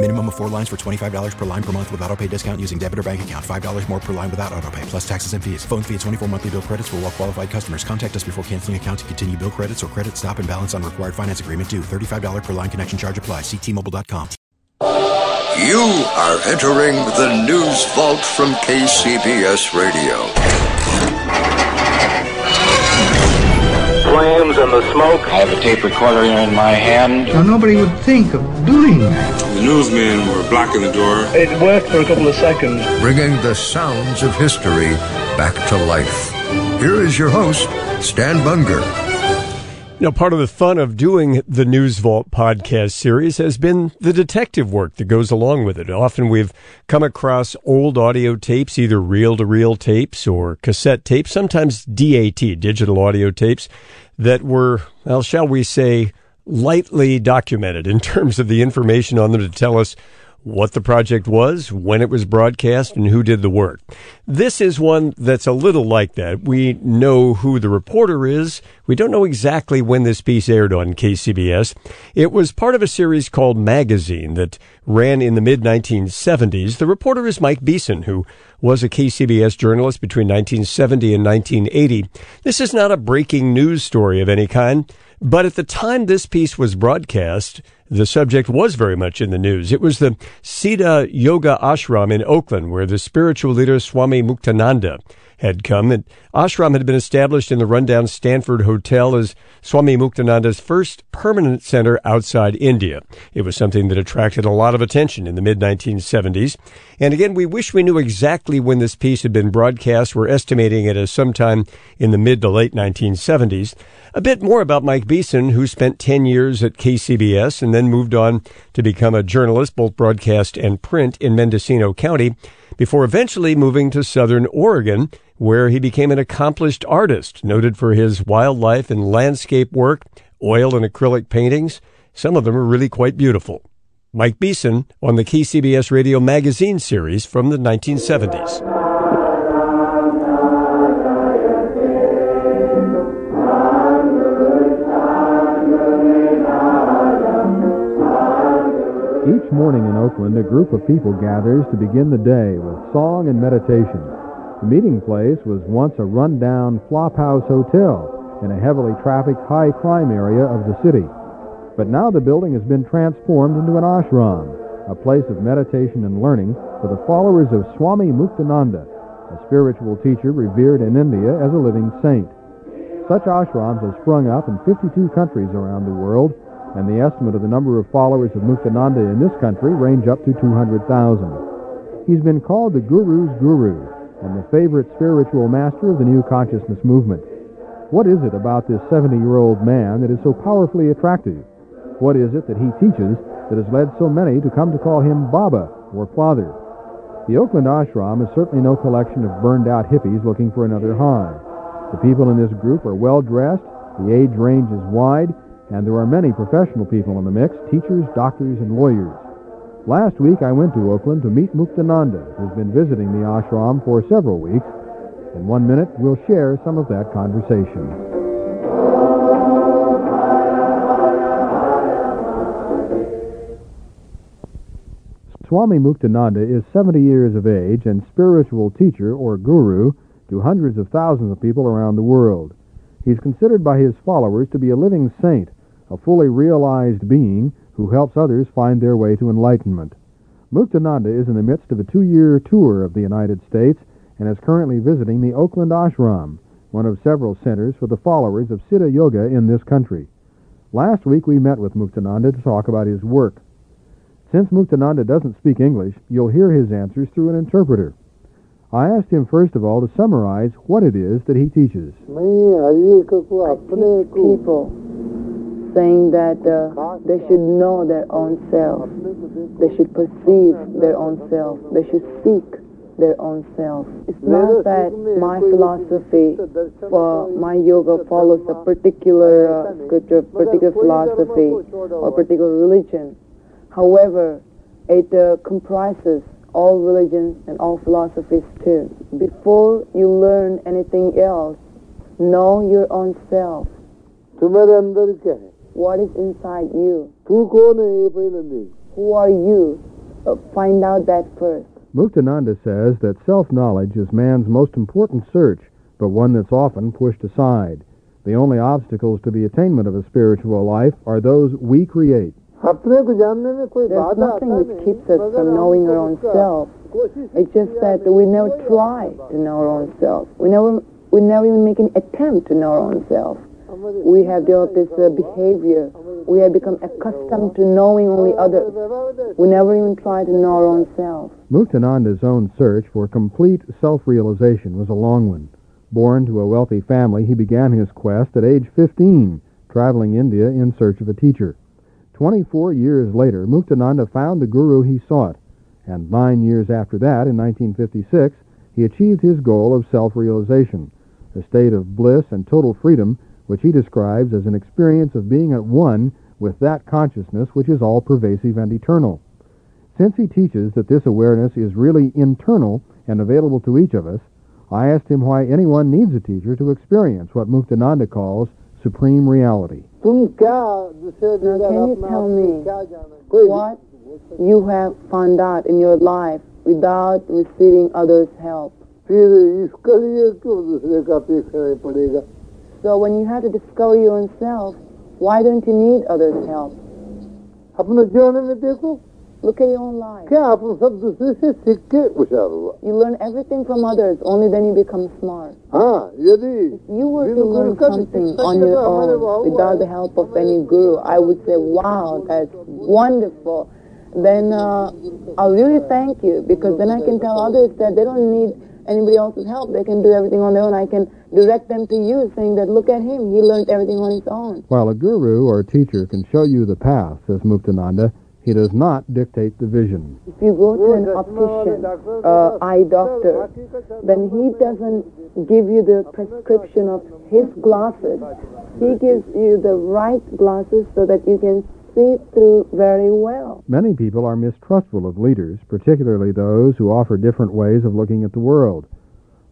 Minimum of four lines for $25 per line per month with auto pay discount using debit or bank account. $5 more per line without auto pay, plus taxes and fees. Phone fee at 24 monthly bill credits for all well qualified customers. Contact us before canceling account to continue bill credits or credit stop and balance on required finance agreement due. $35 per line connection charge apply. See T-Mobile.com. You are entering the news vault from KCBS Radio. Flames and the smoke. I have a tape recorder here in my hand. Now, nobody would think of doing that. The newsmen were blocking the door. It worked for a couple of seconds. Bringing the sounds of history back to life. Here is your host, Stan Bunger. You know, part of the fun of doing the News Vault podcast series has been the detective work that goes along with it. Often we've come across old audio tapes, either reel to reel tapes or cassette tapes, sometimes DAT, digital audio tapes, that were, well, shall we say, lightly documented in terms of the information on them to tell us what the project was, when it was broadcast, and who did the work. This is one that's a little like that. We know who the reporter is. We don't know exactly when this piece aired on KCBS. It was part of a series called Magazine that ran in the mid 1970s. The reporter is Mike Beeson, who was a KCBS journalist between 1970 and 1980. This is not a breaking news story of any kind. But at the time this piece was broadcast, the subject was very much in the news. It was the Siddha Yoga Ashram in Oakland, where the spiritual leader Swami Muktananda had come. And ashram had been established in the rundown Stanford Hotel as Swami Muktananda's first permanent center outside India. It was something that attracted a lot of attention in the mid 1970s. And again, we wish we knew exactly when this piece had been broadcast. We're estimating it as sometime in the mid to late 1970s. A bit more about Mike Beeson, who spent 10 years at KCBS and then moved on to become a journalist, both broadcast and print, in Mendocino County, before eventually moving to Southern Oregon, where he became an accomplished artist, noted for his wildlife and landscape work, oil and acrylic paintings. Some of them are really quite beautiful. Mike Beeson on the KCBS Radio Magazine series from the 1970s. Each morning in Oakland, a group of people gathers to begin the day with song and meditation. The meeting place was once a rundown flophouse hotel in a heavily trafficked high crime area of the city. But now the building has been transformed into an ashram, a place of meditation and learning for the followers of Swami Muktananda, a spiritual teacher revered in India as a living saint. Such ashrams have sprung up in 52 countries around the world and the estimate of the number of followers of Muktananda in this country range up to 200,000. He's been called the Guru's Guru and the favorite spiritual master of the New Consciousness movement. What is it about this 70-year-old man that is so powerfully attractive? What is it that he teaches that has led so many to come to call him Baba or Father? The Oakland ashram is certainly no collection of burned-out hippies looking for another high. The people in this group are well-dressed, the age range is wide, and there are many professional people in the mix teachers, doctors, and lawyers. Last week I went to Oakland to meet Muktananda, who's been visiting the ashram for several weeks. In one minute, we'll share some of that conversation. Swami Muktananda is 70 years of age and spiritual teacher or guru to hundreds of thousands of people around the world. He's considered by his followers to be a living saint a fully realized being who helps others find their way to enlightenment. Muktananda is in the midst of a two-year tour of the United States and is currently visiting the Oakland Ashram, one of several centers for the followers of Siddha Yoga in this country. Last week we met with Muktananda to talk about his work. Since Muktananda doesn't speak English, you'll hear his answers through an interpreter. I asked him first of all to summarize what it is that he teaches. people saying that uh, they should know their own self. They should perceive their own self. They should seek their own self. It's not that my philosophy for my yoga follows a particular uh, scripture, particular philosophy, or particular religion. However, it uh, comprises all religions and all philosophies too. Before you learn anything else, know your own self. What is inside you? Who are you? Uh, find out that first. Muktananda says that self-knowledge is man's most important search, but one that's often pushed aside. The only obstacles to the attainment of a spiritual life are those we create. There's nothing which keeps us from knowing our own self. It's just that we never try to know our own self. We never, we never even make an attempt to know our own self. We have developed this uh, behavior. We have become accustomed to knowing only others. We never even try to know our own self. Muktananda's own search for complete self-realization was a long one. Born to a wealthy family, he began his quest at age 15, traveling India in search of a teacher. 24 years later, Muktananda found the guru he sought, and nine years after that, in 1956, he achieved his goal of self-realization, a state of bliss and total freedom which he describes as an experience of being at one with that consciousness which is all-pervasive and eternal. Since he teaches that this awareness is really internal and available to each of us, I asked him why anyone needs a teacher to experience what Muktananda calls supreme reality. Now, can you tell me what you have found out in your life without receiving others' help? So when you have to discover your own self, why don't you need others' help? Look at your own life. You learn everything from others, only then you become smart. If you were to learn something on your own without the help of any guru, I would say, wow, that's wonderful. Then uh, I'll really thank you because then I can tell others that they don't need anybody else's help. They can do everything on their own. I can direct them to you, saying that, look at him. He learned everything on his own. While a guru or a teacher can show you the path, says Muktananda, he does not dictate the vision. If you go to an optician, uh, eye doctor, then he doesn't give you the prescription of his glasses. He gives you the right glasses so that you can see through very well. Many people are mistrustful of leaders, particularly those who offer different ways of looking at the world.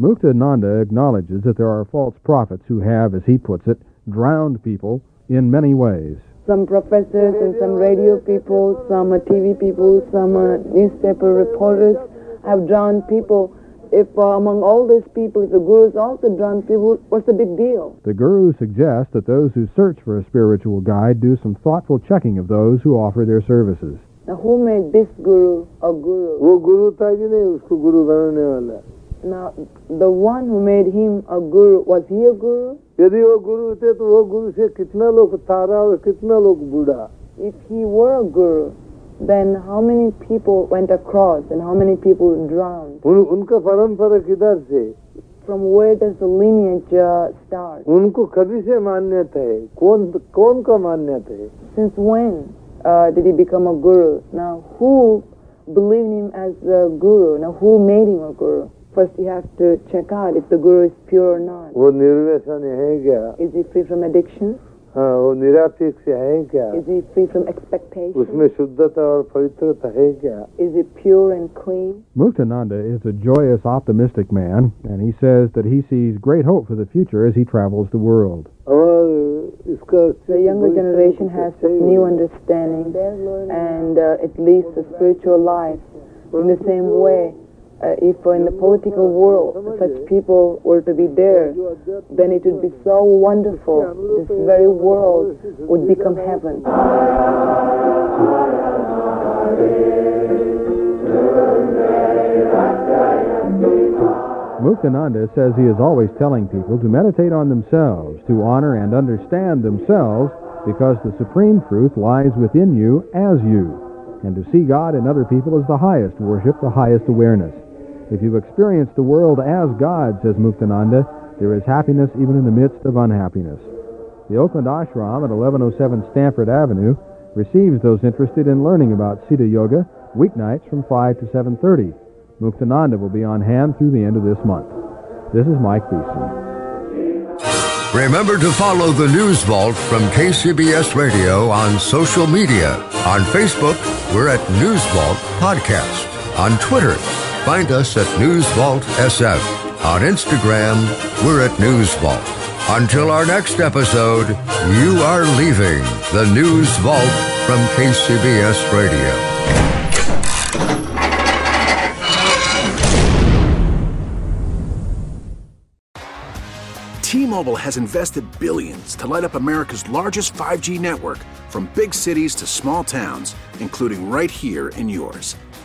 Muktananda acknowledges that there are false prophets who have, as he puts it, drowned people in many ways. Some professors and some radio people, some TV people, some newspaper reporters have drowned people If uh, among all these people, if the gurus also drowned people, what's the big deal? The guru suggests that those who search for a spiritual guide do some thoughtful checking of those who offer their services. Now, who made this guru a guru? Now, the one who made him a guru, was he a guru? यदि वो गुरु थे तो वो गुरु से कितना लोग तारा और कितना लोग बूढ़ा If he were a guru, then how many people went across and how many people drowned? उन, उनका परंपरा किधर से From where does the lineage uh, start? उनको कभी से मान्यता है कौन कौन का मान्यता है Since when uh, did he become a guru? Now, who believed him as a guru? Now, who made him a guru? First, you have to check out if the guru is pure or not. वो निर्व्यसन है क्या Is he free from addiction? हाँ वो निरातिक से है क्या Is he free from expectation? उसमें शुद्धता और पवित्रता है क्या Is he pure and clean? Muktananda is a joyous, optimistic man, and he says that he sees great hope for the future as he travels the world. और इसका The younger generation has this new understanding and uh, it leads a spiritual life in the same way. Uh, if in the political world such people were to be there, then it would be so wonderful. This very world would become heaven. Muktananda says he is always telling people to meditate on themselves, to honor and understand themselves, because the supreme truth lies within you as you. And to see God in other people is the highest worship, the highest awareness. If you experience the world as God, says Muktananda, there is happiness even in the midst of unhappiness. The Oakland Ashram at 1107 Stanford Avenue receives those interested in learning about Siddha Yoga weeknights from 5 to 7.30. Muktananda will be on hand through the end of this month. This is Mike Beeson. Remember to follow the News Vault from KCBS Radio on social media. On Facebook, we're at News Vault Podcast. On Twitter, find us at News Vault SF. On Instagram, we're at NewsVault. Until our next episode, you are leaving the News Vault from KCBS Radio. T-Mobile has invested billions to light up America's largest 5G network from big cities to small towns, including right here in yours.